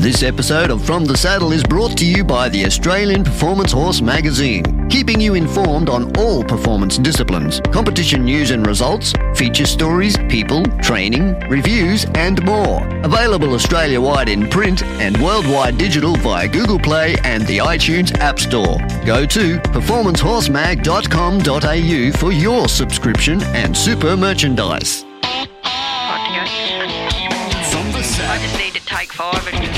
This episode of From the Saddle is brought to you by the Australian Performance Horse Magazine, keeping you informed on all performance disciplines, competition news and results, feature stories, people, training, reviews, and more. Available Australia wide in print and worldwide digital via Google Play and the iTunes App Store. Go to performancehorsemag.com.au for your subscription and super merchandise. From the I just need to take five and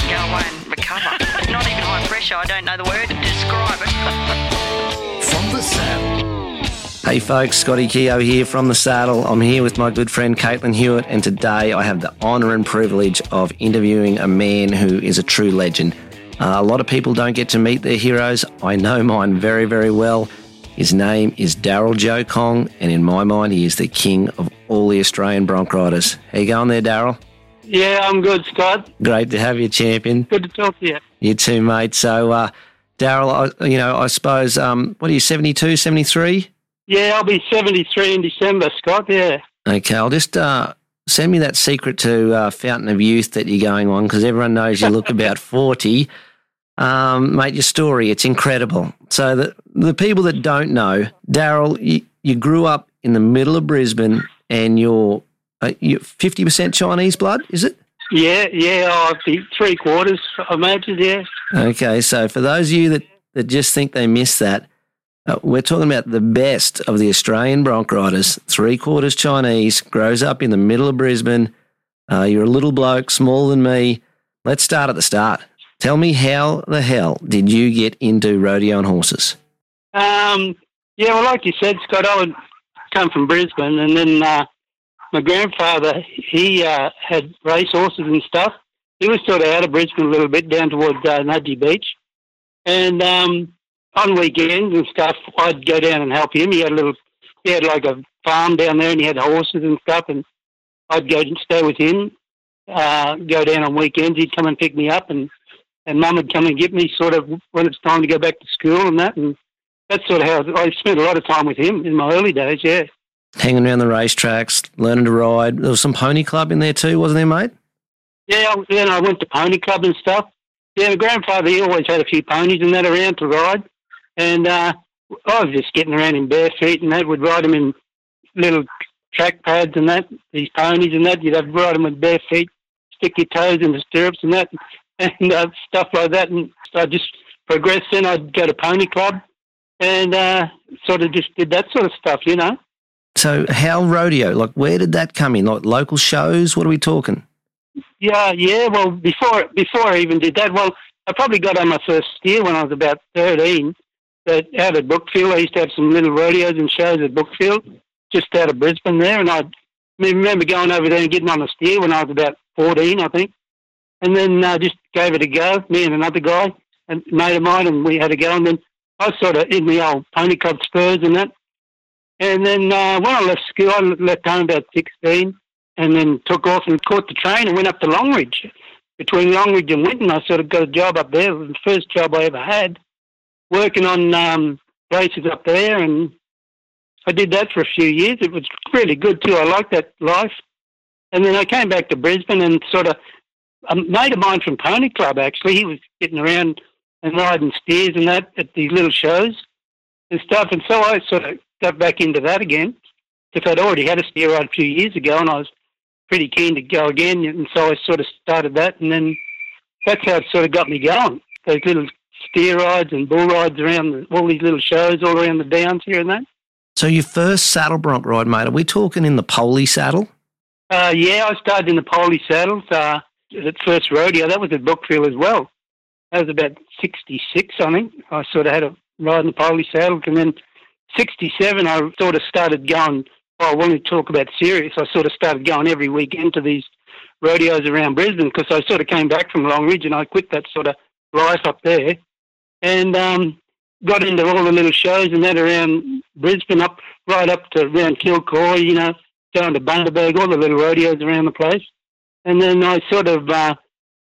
It's not even high pressure. I don't know the word to describe it. From the. Hey folks, Scotty Keogh here from the saddle. I'm here with my good friend Caitlin Hewitt, and today I have the honour and privilege of interviewing a man who is a true legend. Uh, a lot of people don't get to meet their heroes. I know mine very, very well. His name is Daryl Joe Kong, and in my mind, he is the king of all the Australian bronc riders. How you going there, Daryl? Yeah, I'm good, Scott. Great to have you, champion. Good to talk to you. You too, mate. So, uh, Daryl, I, you know, I suppose, um, what are you, 72, 73? Yeah, I'll be 73 in December, Scott. Yeah. Okay, I'll just uh, send me that secret to uh, Fountain of Youth that you're going on because everyone knows you look about 40. Um, mate, your story, it's incredible. So, the, the people that don't know, Daryl, you, you grew up in the middle of Brisbane and you're, uh, 50% Chinese blood, is it? Yeah, yeah, I think three quarters, I imagine, yeah. Okay, so for those of you that, that just think they missed that, uh, we're talking about the best of the Australian bronc riders, three quarters Chinese, grows up in the middle of Brisbane. Uh, you're a little bloke, smaller than me. Let's start at the start. Tell me how the hell did you get into rodeo on horses? Um, yeah, well, like you said, Scott, I would come from Brisbane, and then uh, my grandfather, he uh, had race horses and stuff. He was sort of out of Brisbane a little bit, down towards uh, Nudgee Beach. And um, on weekends and stuff, I'd go down and help him. He had a little, he had like a farm down there, and he had horses and stuff, and I'd go and stay with him. Uh, go down on weekends. He'd come and pick me up, and and Mum would come and get me, sort of when it's time to go back to school and that. And that's sort of how I spent a lot of time with him in my early days. Yeah. Hanging around the racetracks, learning to ride. There was some pony club in there too, wasn't there, mate? Yeah, then I went to pony club and stuff. Yeah, my grandfather, he always had a few ponies and that around to ride. And uh, I was just getting around in bare feet and that, would ride them in little track pads and that, these ponies and that. You'd have to ride them with bare feet, stick your toes in the stirrups and that, and uh, stuff like that. And I just progressed then. I'd go to pony club and uh, sort of just did that sort of stuff, you know. So, how rodeo? Like, where did that come in? Like local shows? What are we talking? Yeah, yeah. Well, before before I even did that, well, I probably got on my first steer when I was about thirteen. But out at Brookfield, I used to have some little rodeos and shows at Brookfield, just out of Brisbane there, and I remember going over there and getting on a steer when I was about fourteen, I think, and then uh, just gave it a go. Me and another guy, a mate of mine, and we had a go. And then I was sort of in the old pony club spurs and that. And then uh, when I left school, I left home about sixteen and then took off and caught the train and went up to Longreach. Between Longreach and Winton, I sort of got a job up there. The first job I ever had, working on um, races up there. And I did that for a few years. It was really good too. I liked that life. And then I came back to Brisbane and sort of, a mate of mine from Pony Club, actually, he was getting around and riding steers and that at these little shows and stuff. And so I sort of got back into that again because I'd already had a steer ride a few years ago and I was pretty keen to go again, and so I sort of started that, and then that's how it sort of got me going. Those little steer rides and bull rides around the, all these little shows all around the downs here and that. So, your first saddle bronc ride, mate, are we talking in the Poley saddle? Uh, yeah, I started in the Poley saddles. Uh, at first rodeo, that was at Brookfield as well. That was about '66, I think. I sort of had a ride in the Poley saddle and then '67, I sort of started going. Oh, I wanted to talk about serious. I sort of started going every weekend to these rodeos around Brisbane because I sort of came back from Longreach and I quit that sort of life up there, and um, got into all the little shows and that around Brisbane, up right up to around Kilcoy, you know, down to Bundaberg, all the little rodeos around the place. And then I sort of uh,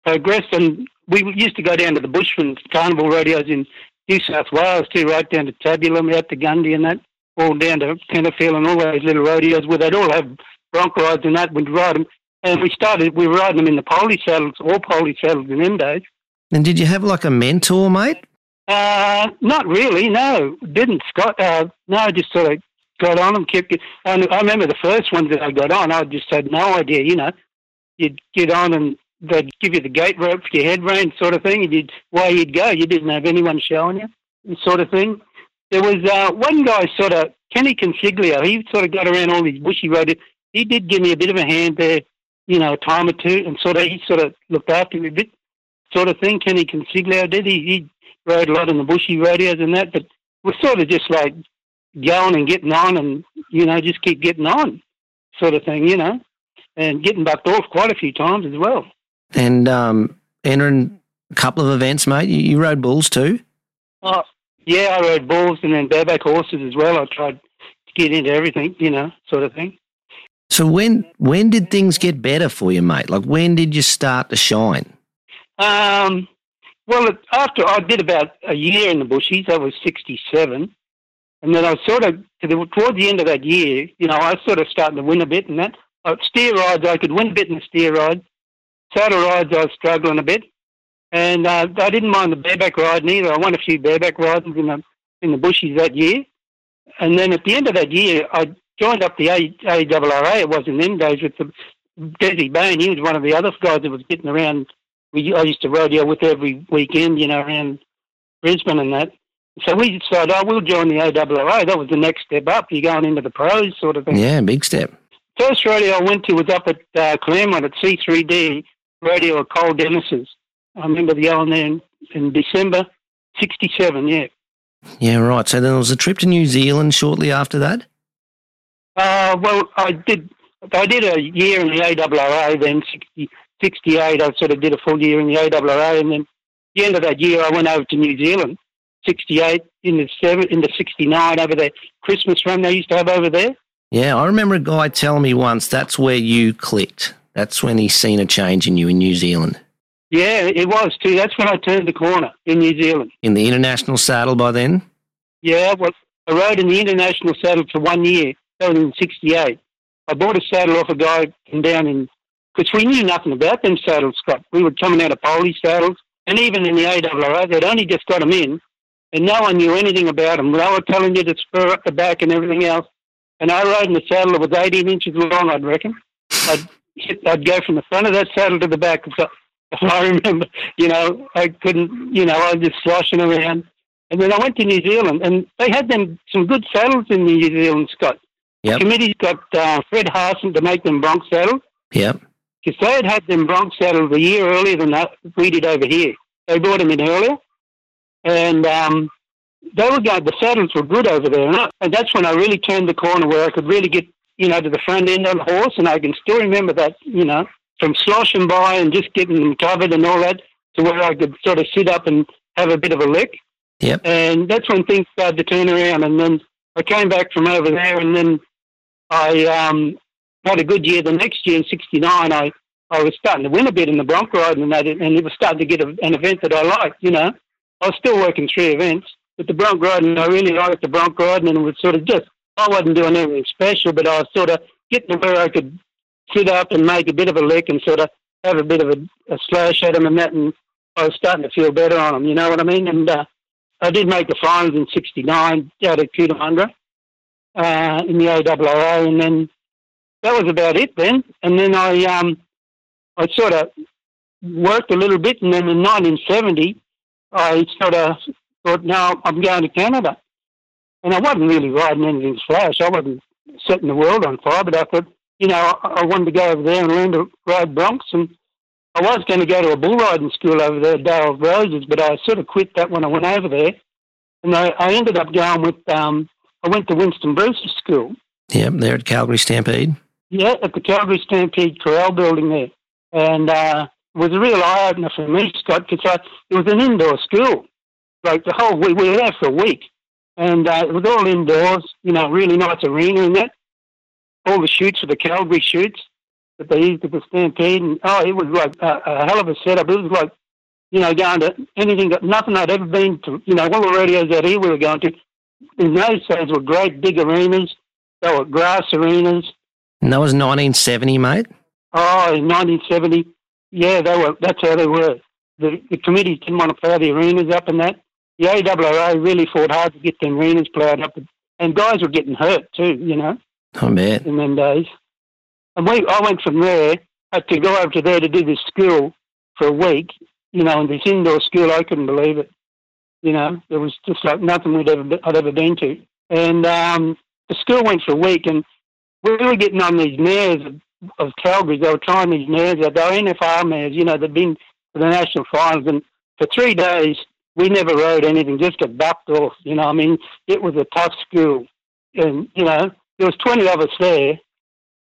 progressed, and we used to go down to the Bushman Carnival rodeos in New South Wales too, right down to Tabulam, out to Gundy and that, all down to Kennerfield and all those little rodeos where they'd all have bronc rides and that. We'd ride them And we started, we were riding them in the poley saddles, all poley saddles in them days. And did you have like a mentor, mate? Uh, not really, no. Didn't Scott? Uh, no, I just sort of got on them, kept it. And I remember the first ones that I got on, I just had no idea, you know. You'd get on and they'd give you the gate rope for your head rein sort of thing, and you'd, where you'd go. You didn't have anyone showing you, sort of thing. There was uh, one guy, sort of, Kenny Consiglio, he sort of got around all these bushy roads. He did give me a bit of a hand there, you know, a time or two, and sort of, he sort of looked after me a bit, sort of thing. Kenny Consiglio did. He, he rode a lot on the bushy rodeos and that, but we're sort of just like going and getting on and, you know, just keep getting on, sort of thing, you know, and getting bucked off quite a few times as well. And um, entering a couple of events, mate. You, you rode bulls too? Oh, yeah, I rode bulls and then bareback horses as well. I tried to get into everything, you know, sort of thing. So when when did things get better for you, mate? Like when did you start to shine? Um, well, after I did about a year in the bushies, I was 67. And then I sort of, to the, towards the end of that year, you know, I was sort of starting to win a bit and that. Uh, steer rides, I could win a bit in the steer rides. Saddle rides, I was struggling a bit. And uh, I didn't mind the bareback riding either. I won a few bareback rides in the, in the bushies that year. And then at the end of that year, I joined up the A- ARRA, it was in them days, with the Desi Bain. He was one of the other guys that was getting around we I used to rodeo with every weekend, you know, around Brisbane and that. So we decided, oh, we'll join the ARRA. That was the next step up. You're going into the pros sort of thing. Yeah, big step. First rodeo I went to was up at uh, Clermont at C3D rodeo at Cole Dennis's. I remember the going there in, in December 67, yeah. Yeah, right. So then there was a trip to New Zealand shortly after that. Uh, well, I did. I did a year in the ARRA. Then 60, 68, I sort of did a full year in the ARRA, and then the end of that year, I went over to New Zealand. 68 in the seven in the 69 over the Christmas run they used to have over there. Yeah, I remember a guy telling me once that's where you clicked. That's when he seen a change in you in New Zealand. Yeah, it was too. That's when I turned the corner in New Zealand. In the international saddle by then? Yeah, well, I rode in the international saddle for one year. That was in '68. I bought a saddle off a guy from down in because we knew nothing about them saddles, Scott. We were coming out of Poley saddles, and even in the ARRA, they'd only just got them in, and no one knew anything about them. They were telling you to spur up the back and everything else. And I rode in a saddle that was 18 inches long, I'd reckon. I'd, hit, I'd go from the front of that saddle to the back. So I remember, you know, I couldn't, you know, I was just sloshing around. And then I went to New Zealand, and they had them some good saddles in New Zealand, Scott. Yep. The committee's got uh, Fred Harson to make them bronc saddles Yep. because they had had them bronc saddles a year earlier than we did over here. They brought them in earlier, and um, they were going. The saddles were good over there, and, I, and that's when I really turned the corner where I could really get you know to the front end on the horse, and I can still remember that you know from sloshing by and just getting them covered and all that to where I could sort of sit up and have a bit of a lick. Yep. And that's when things started to turn around. And then I came back from over there, and then I um, had a good year. The next year in '69, I I was starting to win a bit in the bronc riding, and that, and it was starting to get a, an event that I liked. You know, I was still working three events, but the bronc riding, I really liked the bronc riding, and it was sort of just I wasn't doing anything special, but I was sort of getting to where I could sit up and make a bit of a lick and sort of have a bit of a, a slash at them and that, and I was starting to feel better on them. You know what I mean? And uh, I did make the finals in '69 out at Cootamundra uh, in the ARRA, and then that was about it then. And then I um, I sort of worked a little bit, and then in 1970, I sort of thought, now I'm going to Canada. And I wasn't really riding anything flash. I wasn't setting the world on fire, but I thought, you know, I, I wanted to go over there and learn to ride broncs. And I was going to go to a bull riding school over there, Dale of Roses, but I sort of quit that when I went over there. And I, I ended up going with, um, I went to Winston Bruce's school. Yep. There at Calgary Stampede. Yeah, at the Calgary Stampede Corral building there. And uh, it was a real eye opener for me, Scott, because it was an indoor school. Like the whole week, we were there for a week. And uh, it was all indoors, you know, really nice arena and that. All the chutes were the Calgary chutes that they used at the Stampede. And oh, it was like a, a hell of a setup. It was like, you know, going to anything, nothing I'd ever been to, you know, all the radios out here we were going to. In those days were great big arenas. They were grass arenas. And that was 1970, mate. Oh, in 1970, yeah, they were. That's how they were. The, the committee didn't want to plough the arenas up and that. The ARRA really fought hard to get them arenas ploughed up, and guys were getting hurt too. You know, Oh, man. in them days. And we, I went from there had to go over to there to do this school for a week. You know, in this indoor school, I couldn't believe it. You know, it was just like nothing we'd ever I'd ever been to. And um, the school went for a week, and we were getting on these mares of, of Calgary. They were trying these mares. They were NFR mares. You know, they'd been to the national finals, and for three days we never rode anything. Just a bucked off. You know, I mean, it was a tough school, and you know, there was twenty of us there,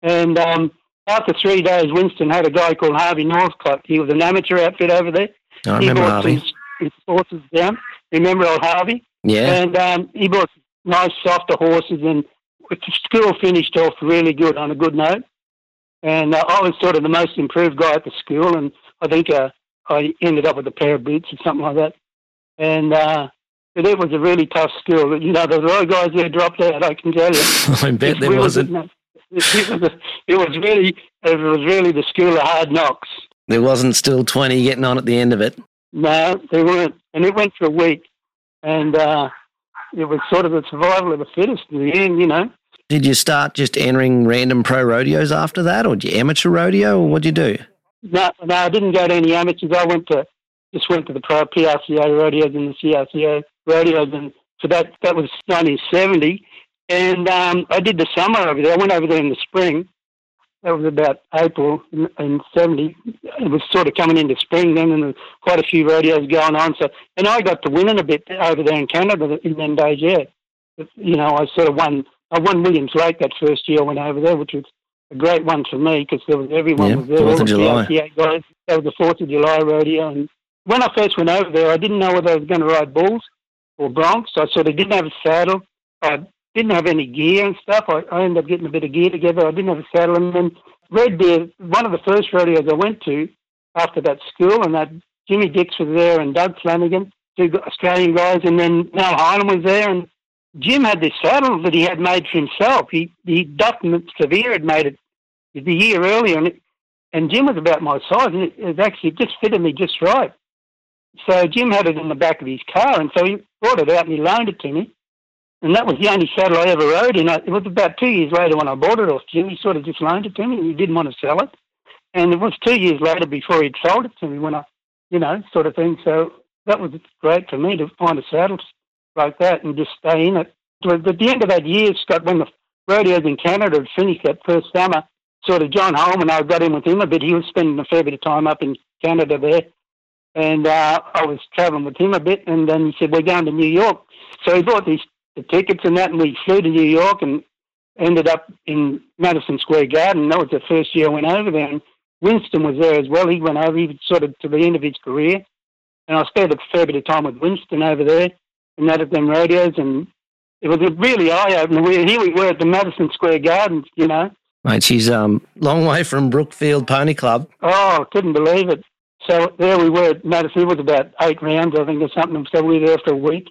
and um, after three days, Winston had a guy called Harvey Northcott. He was an amateur outfit over there. I he brought Harvey. his, his horses down. Remember old Harvey? Yeah. And um, he brought nice, softer horses, and the school finished off really good on a good note. And uh, I was sort of the most improved guy at the school, and I think uh, I ended up with a pair of boots or something like that. And uh, but it was a really tough school. You know, there were a lot of guys there dropped out. I can tell you. I bet there We wasn't. getting- It was, it was really, it was really the school of hard knocks. There wasn't still 20 getting on at the end of it. No, they weren't. And it went for a week. And uh, it was sort of the survival of the fittest in the end, you know. Did you start just entering random pro rodeos after that, or did you amateur rodeo, or what did you do? No, no, I didn't go to any amateurs. I went to, just went to the PRCA rodeos and the CRCA rodeos. And so that, that was 1970. And um, I did the summer over there. I went over there in the spring. That was about April in, in 70. It was sort of coming into spring then, and there quite a few rodeos going on. So, and I got to winning a bit over there in Canada in them days, yeah. You know, I sort of won. I won Williams Lake that first year I went over there, which was a great one for me because there was everyone Yeah, was there. 4th of the July. PRCA guys. That was the Fourth of July rodeo, and when I first went over there, I didn't know whether I was going to ride bulls or broncs. I sort of didn't have a saddle. I didn't have any gear and stuff. I, I ended up getting a bit of gear together. I didn't have a saddle, and then Red Deer, one of the first rodeos I went to after that school, and that Jimmy Dix was there and Doug Flanagan, two Australian guys, and then Mel Hyland was there, and Jim had this saddle that he had made for himself. He, he Duff Severe had made it the year earlier, and, it, and Jim was about my size, and it, it actually just fitted me just right. So Jim had it in the back of his car, and so he brought it out and he loaned it to me. And that was the only saddle I ever rode in. I- It was about two years later when I bought it off Jim. He sort of just loaned it to me. He didn't want to sell it. And it was two years later before he'd sold it to me when I, you know, sort of thing. So that was great for me to find a saddle like that and just stay in it. But at the end of that year, Scott, when the rodeos in Canada had finished that first summer, sort of John Holman, I got in with him a bit. He was spending a fair bit of time up in Canada there. And uh, I was traveling with him a bit. And then he said, We're going to New York. So he bought these the tickets and that, and we flew to New York and ended up in Madison Square Garden. That was the first year I went over there. And Winston was there as well. He went over, he was sort of to the end of his career. And I spent a fair bit of time with Winston over there and that at them radios, And it was a really eye opener. We, here we were at the Madison Square Gardens, you know. Mate, she's um long way from Brookfield Pony Club. Oh, couldn't believe it. So there we were at Madison. It was about eight rounds, I think, or something. So we were there for a week.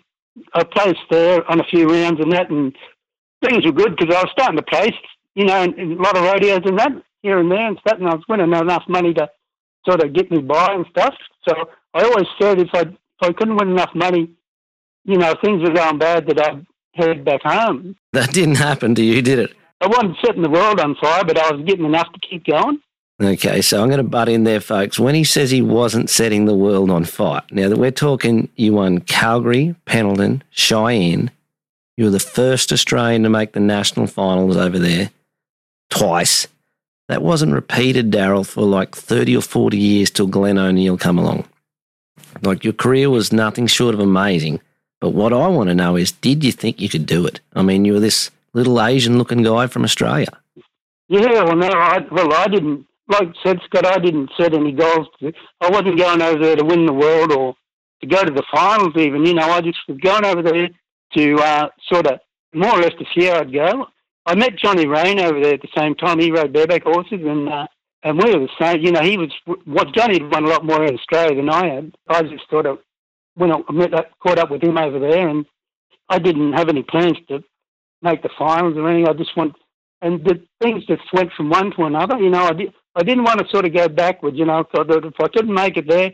I placed there on a few rounds and that, and things were good because I was starting to place, you know, in, in a lot of rodeos and that here and there and stuff, and I was winning enough money to sort of get me by and stuff. So I always said if I if I couldn't win enough money, you know, things were going bad that I'd head back home. That didn't happen to you, did it? I wasn't setting the world on fire, but I was getting enough to keep going. Okay, so I'm going to butt in there, folks. When he says he wasn't setting the world on fire, now that we're talking, you won Calgary, Pendleton, Cheyenne. You were the first Australian to make the national finals over there twice. That wasn't repeated, Daryl, for like 30 or 40 years till Glen O'Neill come along. Like your career was nothing short of amazing. But what I want to know is, did you think you could do it? I mean, you were this little Asian looking guy from Australia. Yeah, well, no, I, well, I didn't. Like said, Scott, I didn't set any goals. I wasn't going over there to win the world or to go to the finals, even. You know, I just was going over there to uh, sort of more or less to see how I'd go. I met Johnny Rain over there at the same time. He rode bareback horses, and uh, and we were the same. You know, he was what Johnny had won a lot more in Australia than I had. I just sort of when I met up, caught up with him over there, and I didn't have any plans to make the finals or anything. I just want and the things just went from one to another. You know, I did, I didn't want to sort of go backwards, you know. If I couldn't make it there,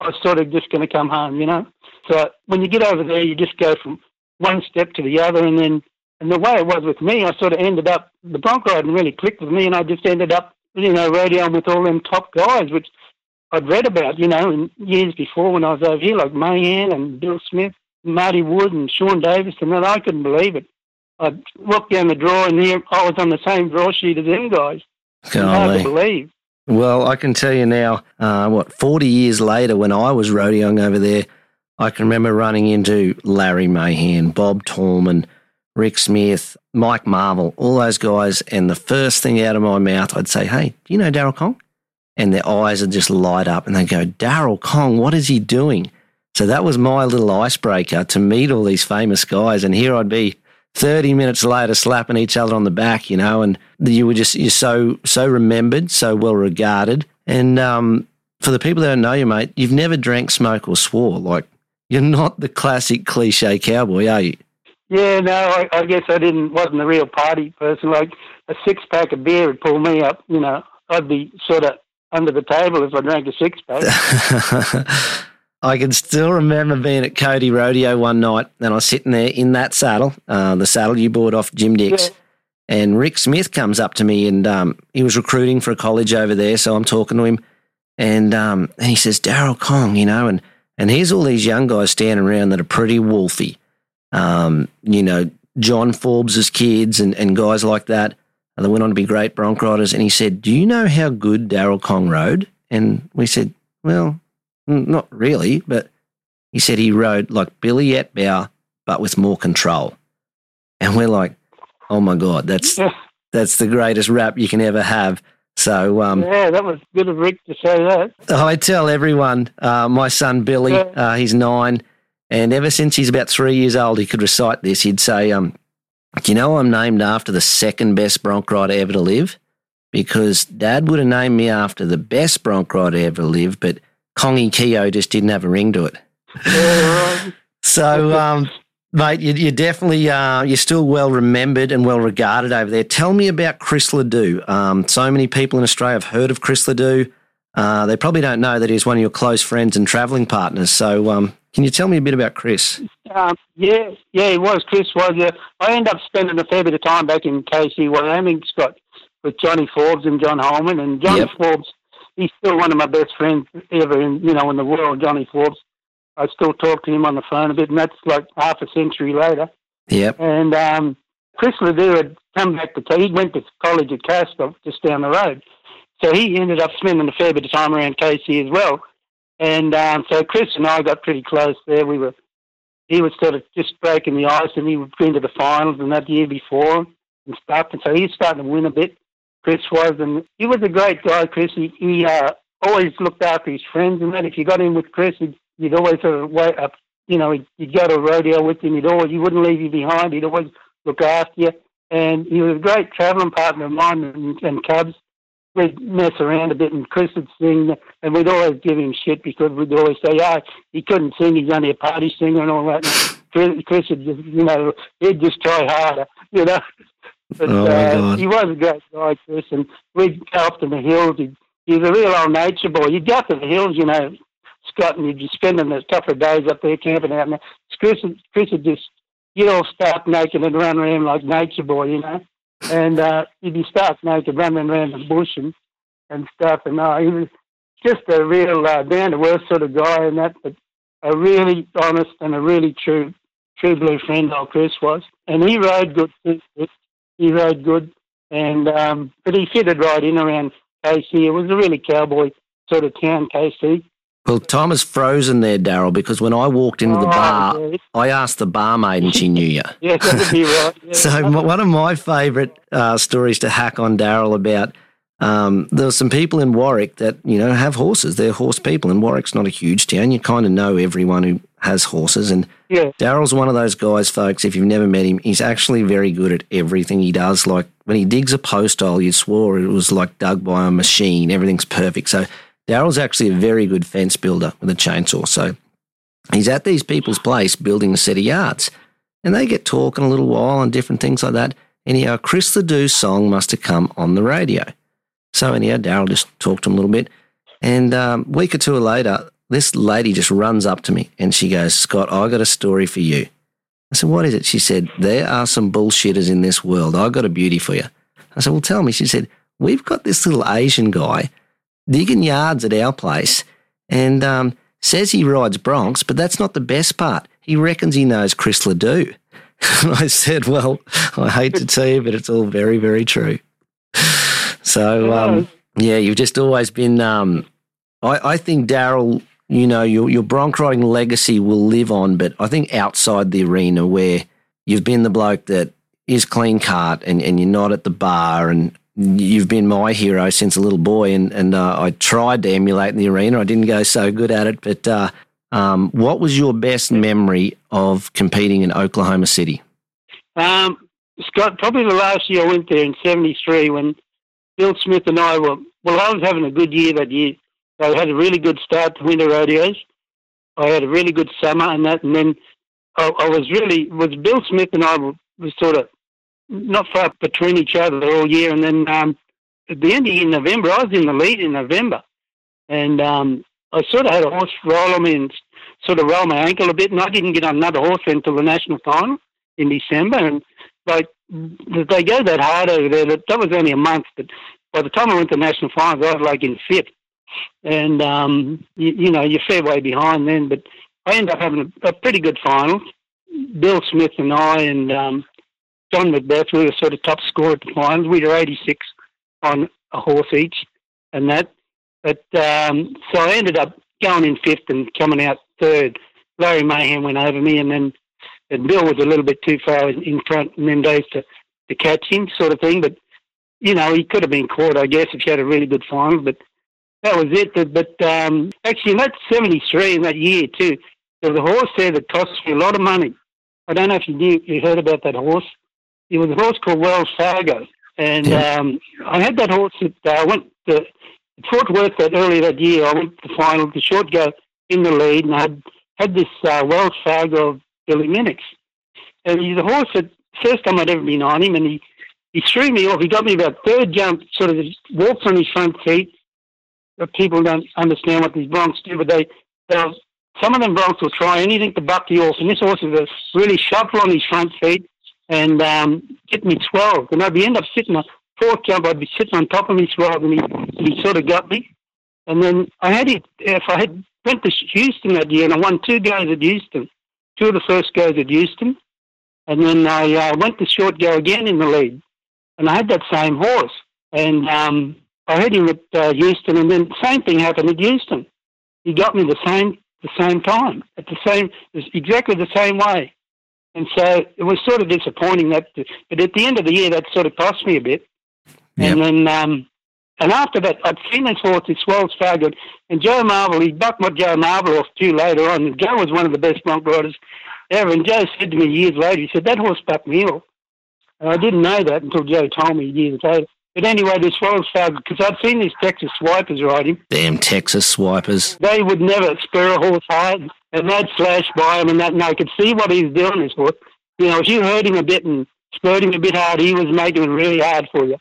I was sort of just going to come home, you know. So when you get over there, you just go from one step to the other, and then and the way it was with me, I sort of ended up the bronc riding really clicked with me, and I just ended up, you know, radioing with all them top guys, which I'd read about, you know, in years before when I was over here, like Mahan and Bill Smith, Marty Wood, and Shawn Davis, and then I couldn't believe it. I looked down the drawer, and here I was on the same draw sheet as them guys. Hard to believe. Well, I can tell you now, uh, what, 40 years later, when I was rodeoing over there, I can remember running into Larry Mahan, Bob Tallman, Rick Smith, Mike Marvel, all those guys. And the first thing out of my mouth, I'd say, Hey, do you know Daryl Kong? And their eyes would just light up and they go, Daryl Kong, what is he doing? So that was my little icebreaker to meet all these famous guys. And here I'd be 30 minutes later slapping each other on the back, you know, and you were just, you're so, so remembered, so well regarded. And um, for the people that don't know you, mate, you've never drank, smoke, or swore. Like, you're not the classic cliche cowboy, are you? Yeah, no, I, I guess I didn't, wasn't a real party person. Like a six pack of beer would pull me up, you know, I'd be sort of under the table if I drank a six pack. I can still remember being at Cody Rodeo one night and I was sitting there in that saddle, uh, the saddle you bought off Jim Dix. Yeah. And Rick Smith comes up to me and um, he was recruiting for a college over there. So I'm talking to him and, um, and he says, Daryl Kong, you know, and, and here's all these young guys standing around that are pretty wolfy. Um, you know, John Forbes's kids and, and guys like that. And they went on to be great bronc riders. And he said, Do you know how good Daryl Kong rode? And we said, Well, not really, but he said he rode like Billy Etbauer, but with more control. And we're like, oh my God, that's that's the greatest rap you can ever have. So um, yeah, that was good of Rick to say that. I tell everyone, uh, my son Billy, yeah. uh, he's nine, and ever since he's about three years old, he could recite this. He'd say, um, "You know, I'm named after the second best bronc rider ever to live, because Dad would have named me after the best bronc rider ever to live, but." Kongy Keogh just didn't have a ring to it. so, um, mate, you, are definitely uh, you're still well remembered and well regarded over there. Tell me about Chris Ledoux. Um, so many people in Australia have heard of Chris Ledoux. Uh, they probably don't know that he's one of your close friends and travelling partners. So, um, can you tell me a bit about Chris? Um, yeah, yeah, he was. Chris was. Yeah. I ended up spending a fair bit of time back in Kaycee, Wyoming, Scott, with Johnny Forbes and John Holman. And Johnny yep. Forbes he's still one of my best friends ever in you know in the world, Johnny Forbes. I still talk to him on the phone a bit, and that's like half a century later. Yep. And um, Chris Ledoux had come back to he went to college at Casper just down the road, so he ended up spending a fair bit of time around Kaycee as well. And um, so Chris and I got pretty close there. We were he was sort of just breaking the ice, and he would been to the finals and that year before and stuff. And so he was starting to win a bit. Chris was, and he was a great guy. Chris, he, he uh, always looked after his friends, and then if you got in with Chris, he'd, he'd always sort of wait up. You know, he'd, he'd go to a rodeo with him. He'd always he wouldn't leave you behind. He'd always look after you, and he was a great travelling partner of mine and, and Cubs. We'd mess around a bit, and Chris would sing, and we'd always give him shit because we'd always say, "Ah, oh, he couldn't sing. He's only a party singer and all that." And Chris would just, you know, he'd just try harder, you know. But oh uh, he was a great guy, Chris, and we'd go up to the hills. He'd, he was a real old nature boy. You'd go up to the hills, you know, Scott, and you'd be spending a couple of days up there camping out. And Chris, Chris would just, you'd all start naked and run around like nature boy, you know. And uh, you'd be stark naked, running around the bush and, and stuff. And uh, he was just a real uh, down to earth sort of guy, and that, but a really honest and a really true, true blue friend, old Chris was. And he rode good too he rode good, and um, but he fitted right in around Kaycee. It was a really cowboy sort of town, Kaycee. Well, time is frozen there, Daryl, because when I walked into oh, the bar. I asked the barmaid and she knew you. yeah, that'd be right. Yeah. so, one of my favourite uh, stories to hack on Daryl about um, there were some people in Warwick that, you know, have horses. They're horse people, and Warwick's not a huge town. You kind of know everyone who has horses. And yeah. Daryl's one of those guys, folks. If you've never met him, he's actually very good at everything he does. Like when he digs a post hole, you swore it was like dug by a machine. Everything's perfect. So Daryl's actually a very good fence builder with a chainsaw. So he's at these people's place building a set of yards, and they get talking a little while and different things like that. Anyhow, Chris the Ledoux's song must have come on the radio. So anyhow, Daryl just talked to him a little bit. And um, a week or two later, this lady just runs up to me and she goes, Scott, I got a story for you. I said, What is it? She said, There are some bullshitters in this world. I got a beauty for you. I said, Well, tell me. She said, We've got this little Asian guy digging yards at our place and um, says he rides broncs, but that's not the best part. He reckons he knows Chris Ledoux. And I said, Well, I hate to tell you, but it's all very, very true. So, um, yeah, you've just always been. Um, I, I think, Daryl, you know, your, your bronc riding legacy will live on, but I think outside the arena where you've been the bloke that is clean cut and, and you're not at the bar and you've been my hero since a little boy and, and uh, I tried to emulate in the arena. I didn't go so good at it, but uh, um, what was your best memory of competing in Oklahoma City? Um, Scott, probably the last year I went there in '73 when Bill Smith and I were. Well, I was having a good year that year. I had a really good start to winter rodeos. I had a really good summer and that, and then I, I was really was Bill Smith and I were sort of not far between each other all year, and then um, at the end of November, I was in the lead in November, and um, I sort of had a horse roll on me and sort of roll my ankle a bit, and I didn't get another horse until the national final in December. And like they go that hard over there, that, that was only a month, but by the time I went to the national finals, I was like in fifth. And, um, you, you know, you're fair way behind then, but I ended up having a, a pretty good final. Bill Smith and I and um, John McBeth, we were sort of top scorer at the finals. We were 86 on a horse each and that. But um, so I ended up going in fifth and coming out third. Larry Mahan went over me, and then and Bill was a little bit too far in front in them days to, to catch him, sort of thing. But you know, he could have been caught, I guess, if he had a really good final. But that was it. But, um, actually, in that '73, in that year too, there was a horse there that cost me a lot of money. I don't know if you knew, you heard about that horse. It was a horse called Wells Fargo, and Yeah. um, I had that horse. That, uh, I went to Fort Worth that earlier that year. I went to the final, the short go in the lead, and I had, had this uh, Wells Fargo of Billy Minick. And he's a horse that first time I'd ever been on him, and he, he threw me off. He got me about third jump, sort of walked on his front feet. But people don't understand what these broncs do, but they, they'll, some of them broncs will try anything to buck you off. And this horse is a really shuffle on his front feet and um, get me 12. And I'd be end up sitting on fourth jump, I'd be sitting on top of me 12, and he, he sort of got me. And then I had it, if I had went to Houston that year, and I won two goes at Houston, two of the first goes at Houston. And then I uh, went to short go again in the lead. And I had that same horse. And um, I had him at uh, Houston, and then the same thing happened at Houston. He got me the same the same time, at the same, exactly the same way. And so it was sort of disappointing that, but at the end of the year, that sort of cost me a bit. Yep. And then, um, and after that, I'd seen this horse, this Wells Fargo, and Joe Marvel, he bucked my Joe Marvel off too later on. And Joe was one of the best bronc riders ever. And Joe said to me years later, he said, that horse bucked me off. And I didn't know that until Joe told me years later. But anyway, this Fargo, because I'd seen these Texas swipers ride him, Damn Texas swipers. they would never spur a horse hard, and they'd flash by him, and that, and I could see what he was doing. This horse, you know, if you hurt him a bit and spurred him a bit hard, he was making it really hard for you,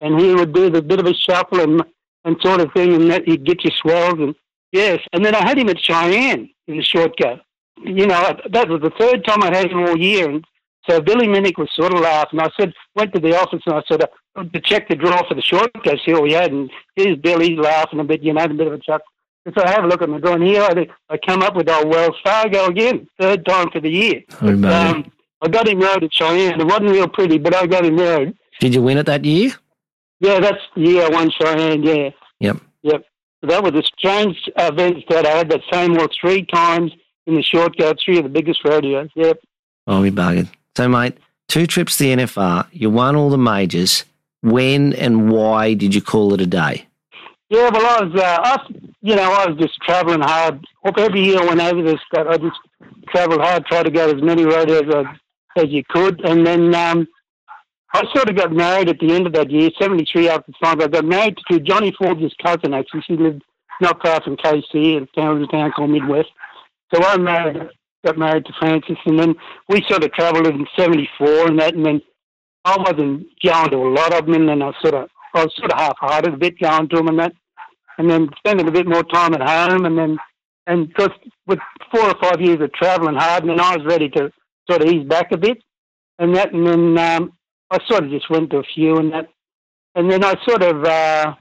and he would do the bit of a shuffle and and sort of thing, and that he'd get you swells and yes, and then I had him at Cheyenne in the short go. You know, that was the third time I'd had him all year, and so Billy Minick was sort of laughing. I said, went to the office and I sort of to check the draw for the short go, see what we had, and here's Billy laughing a bit, you know, a bit of a chuck. And so I have a look at my draw, and here I, I come up with old Wells Fargo again, third time for the year. Oh. Um, I got him rode at Cheyenne. It wasn't real pretty, but I got him rode. Did you win it that year? Yeah, that's the year I won Cheyenne, yeah. Yep. Yep. So that was a strange event that I had that same horse three times in the short go, three of the biggest rodeos. Yep. Oh, we buggered. So, mate, two trips to the NFR. You won all the majors. When and why did you call it a day? Yeah, well, I was, uh, I, you know, I was just traveling hard. Every year I went over this, I just traveled hard, tried to go as many rodeos as, as you could. And then um, I sort of got married at the end of that year, 73 after the final. I got married to Johnny Forbes' cousin, actually. She lived not far from Kaycee, town, a town called Midwest. So I married, got married to Francis, and then we sort of travelled in '74 and that, and then I wasn't going to a lot of them, and then I sort of I was sort of half-hearted, a bit going to them and that, and then spending a bit more time at home, and then and because with four or five years of travelling hard, and then I was ready to sort of ease back a bit, and that, and then um, I sort of just went to a few and that, and then I sort of uh,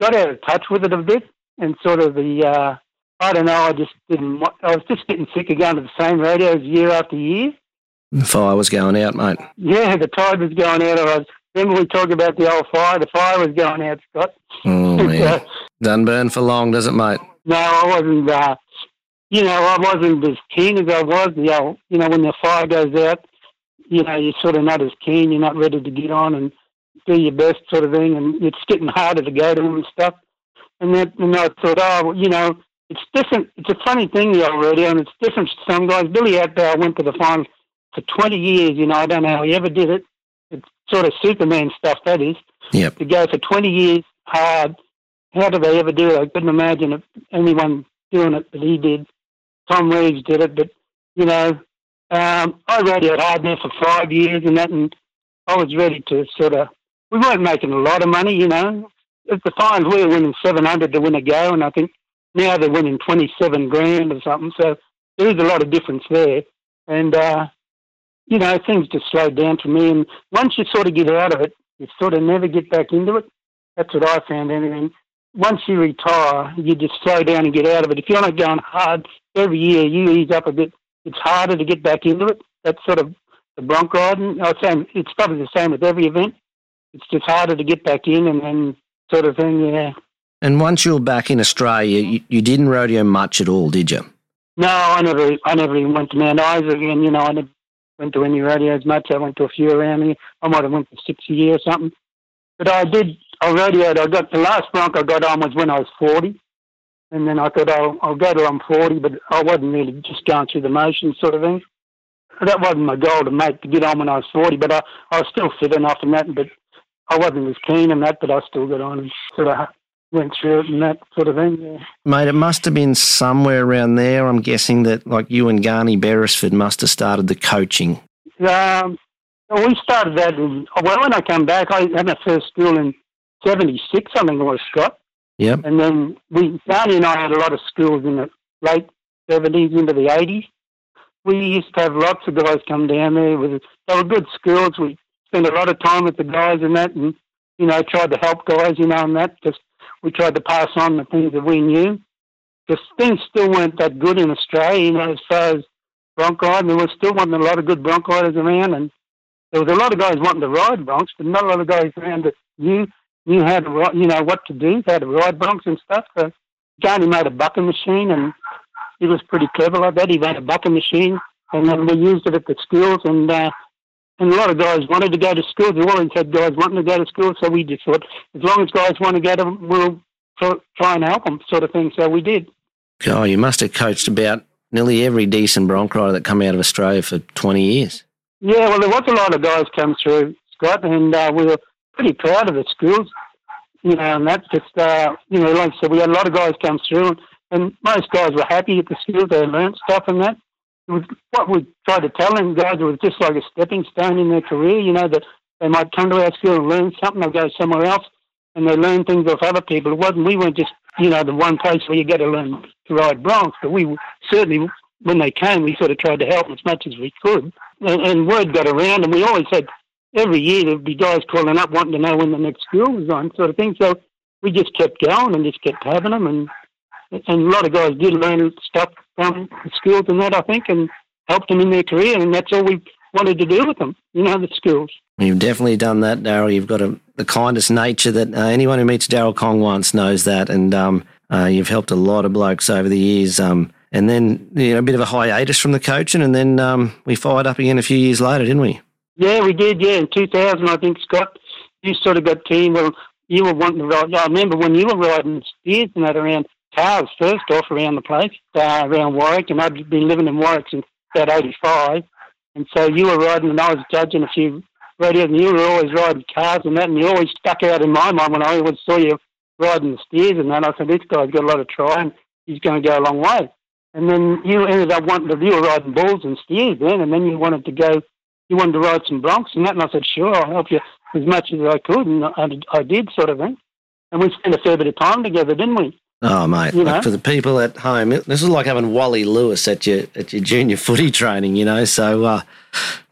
got out of touch with it a bit, and sort of the uh, I don't know, I just didn't. I was just getting sick of going to the same radios year after year. The fire was going out, mate. Yeah, the tide was going out. I was, remember we talked about the old fire. The fire was going out, Scott. Oh, man. Doesn't burn for long, does it, mate? No, I wasn't. Uh, you know, I wasn't as keen as I was. The old, you know, when the fire goes out, you know, you're sort of not as keen. You're not ready to get on and do your best, sort of thing. And it's getting harder to go to them and stuff. And then, and I thought, oh, you know, it's different. It's a funny thing, the old radio, and it's different to some guys. Billy Etbauer went to the final for 20 years. You know, I don't know how he ever did it. It's sort of Superman stuff, that is. Yep. To go for 20 years hard. How did they ever do it? I couldn't imagine anyone doing it, but he did. Tom Reeves did it, but, you know, um, I radioed hard there for five years and that, and I was ready to sort of, we weren't making a lot of money, you know. At the times we were winning 700 to win a go, and I think now they're winning 27 grand or something. So there is a lot of difference there. And, uh, you know, things just slowed down for me. And once you sort of get out of it, you sort of never get back into it. That's what I found. And once you retire, you just slow down and get out of it. If you're not going hard every year, you ease up a bit. It's harder to get back into it. That's sort of the bronc riding. I was saying it's probably the same with every event. It's just harder to get back in and then sort of thing, yeah. And once you were back in Australia, you, you didn't rodeo much at all, did you? No, I never, I never even went to Mount Isa again. You know, I never went to any rodeos much. I went to a few around here. I might have went for six a year or something. But I did, I rodeoed. I got the last bronc I got on was when I was forty, and then I thought I'll, I'll go till I'm forty. But I wasn't really just going through the motions, sort of thing. That wasn't my goal to make to get on when I was forty. But I, I was still fit enough in that. But I wasn't as keen in that. But I still got on and sort of went through it and that sort of thing. Yeah. Mate, it must have been somewhere around there. I'm guessing that like you and Garney Beresford must have started the coaching. Um, we started that in, well, when I came back, I had my first school in 76, I think it was, Scott. Yep. And then we, Garney and I had a lot of schools in the late 70s into the 80s. We used to have lots of guys come down there. With, they were good schools. We spent a lot of time with the guys and that and, you know, tried to help guys, you know, and that. Just we tried to pass on the things that we knew. Because things still weren't that good in Australia, you know, as far as bronc riding. There was still wasn't a lot of good bronc riders around, and there was a lot of guys wanting to ride broncs, but not a lot of guys around that knew knew how to ride, you know, what to do, how to ride broncs and stuff. So Johnny made a bucking machine, and he was pretty clever like that. He made a bucking machine, and then we used it at the schools, and uh, and a lot of guys wanted to go to school. We always had guys wanting to go to school, so we just thought, as long as guys want to go to, we'll try and help them, sort of thing. So we did. Oh, you must have coached about nearly every decent bronc rider that come out of Australia for 20 years. Yeah, well, there was a lot of guys come through, Scott, and uh, we were pretty proud of the schools, you know, and that just, uh, you know, like I said, we had a lot of guys come through, and, and most guys were happy at the schools. They learned stuff and that was what we tried to tell them guys. It was just like a stepping stone in their career. You know that they might come to our school and learn something. They'll go somewhere else and they learn things off other people. It wasn't. We weren't just you know the one place where you get to learn to ride broncs, but we certainly when they came, we sort of tried to help as much as we could. And, and word got around, and we always had every year there'd be guys calling up wanting to know when the next school was on, sort of thing. So we just kept going and just kept having them, and and a lot of guys did learn stuff from schools and that, I think, and helped them in their career. And that's all we wanted to do with them, you know, the schools. You've definitely done that, Daryl. You've got a, the kindest nature that uh, anyone who meets Daryl Kong once knows that. And um, uh, you've helped a lot of blokes over the years. Um, and then, you know, a bit of a hiatus from the coaching. And then um, we fired up again a few years later, didn't we? Yeah, we did. Yeah, in 2000, I think, Scott, you sort of got keen. Well, you were wanting to ride. I remember when you were riding steers and that around cars first off around the place, uh, around Warwick, and I'd been living in Warwick since about 85. And so you were riding, and I was judging a few radios, and you were always riding cars and that, and you always stuck out in my mind when I always saw you riding the steers and that. I said, this guy's got a lot of try, and he's going to go a long way. And then you ended up wanting to, you were riding bulls and steers then, and then you wanted to go, you wanted to ride some broncs and that, and I said, sure, I'll help you as much as I could, and I, I did sort of thing. And we spent a fair bit of time together, didn't we? Oh, mate! You like for the people at home, this is like having Wally Lewis at your at your junior footy training, you know. So, uh,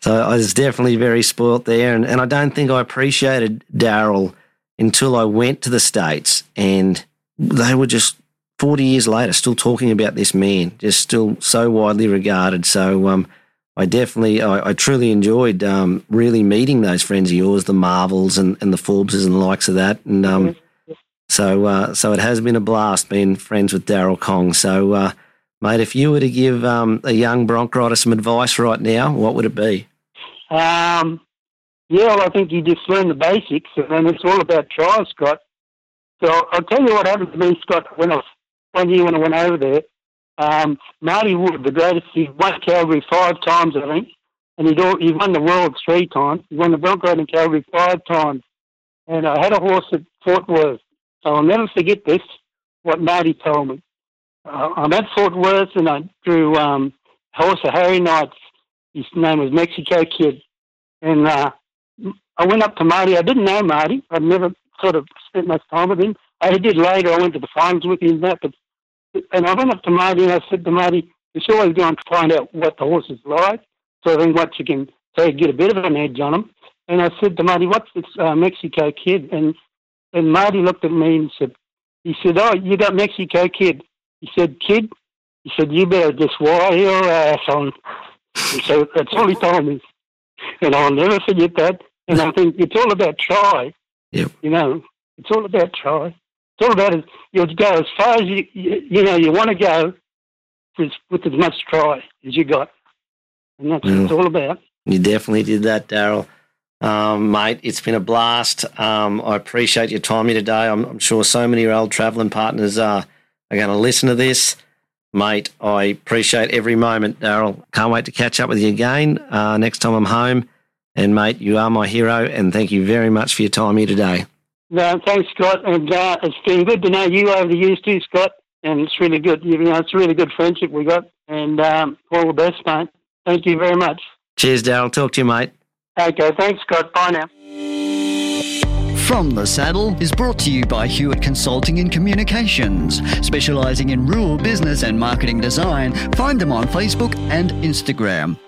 so I was definitely very spoilt there, and, and I don't think I appreciated Daryl until I went to the states, and they were just forty years later still talking about this man, just still so widely regarded. So, um, I definitely, I, I truly enjoyed um, really meeting those friends of yours, the Marvels and, and the Forbeses and the likes of that, and um, so, uh, so it has been a blast being friends with Daryl Kong. So, uh, mate, if you were to give um, a young bronc rider some advice right now, what would it be? Um, yeah, well, I think you just learn the basics, and then it's all about trials, Scott. So I'll tell you what happened to me, Scott, when I was, one year when I went over there. Um, Marty Wood, the greatest, he won Calgary five times, I think, and he'd he won the world three times. He won the bronc riding Calgary five times. And I had a horse at Fort Worth. So I'll never forget this, what Marty told me. Uh, I'm at Fort Worth and I drew um, horse of Harry Knight's. His name was Mexico Kid. And uh, I went up to Marty. I didn't know Marty. I'd never sort of spent much time with him. I did later. I went to the finals with him and that. But, and I went up to Marty and I said to Marty, it's always going to find out what the horse is like. So then what you can say, get a bit of an edge on him. And I said to Marty, what's this uh, Mexico Kid? And and Marty looked at me and said, he said, oh, you got Mexico Kid. He said, kid, he said, you better just wire your ass on. And so that's all he told me. And I'll never forget that. And I think it's all about try. Yep. You know, it's all about try. It's all about it. You'll go as far as you, you, you know, you want to go with, with as much try as you got. And that's what it's mm. all about. You definitely did that, Daryl. Um, mate, it's been a blast. Um, I appreciate your time here today. I'm, I'm sure so many of your old travelling partners are, are going to listen to this. Mate, I appreciate every moment, Daryl. Can't wait to catch up with you again uh, next time I'm home. And, mate, you are my hero, and thank you very much for your time here today. No, thanks, Scott. And uh, it's been good to know you over the years too, Scott. And it's really good. You know, it's a really good friendship we got. And um, all the best, mate. Thank you very much. Cheers, Daryl. Talk to you, mate. Okay, thanks, Scott. Bye now. From the Saddle is brought to you by Hewitt Consulting and Communications, specialising in rural business and marketing design. Find them on Facebook and Instagram.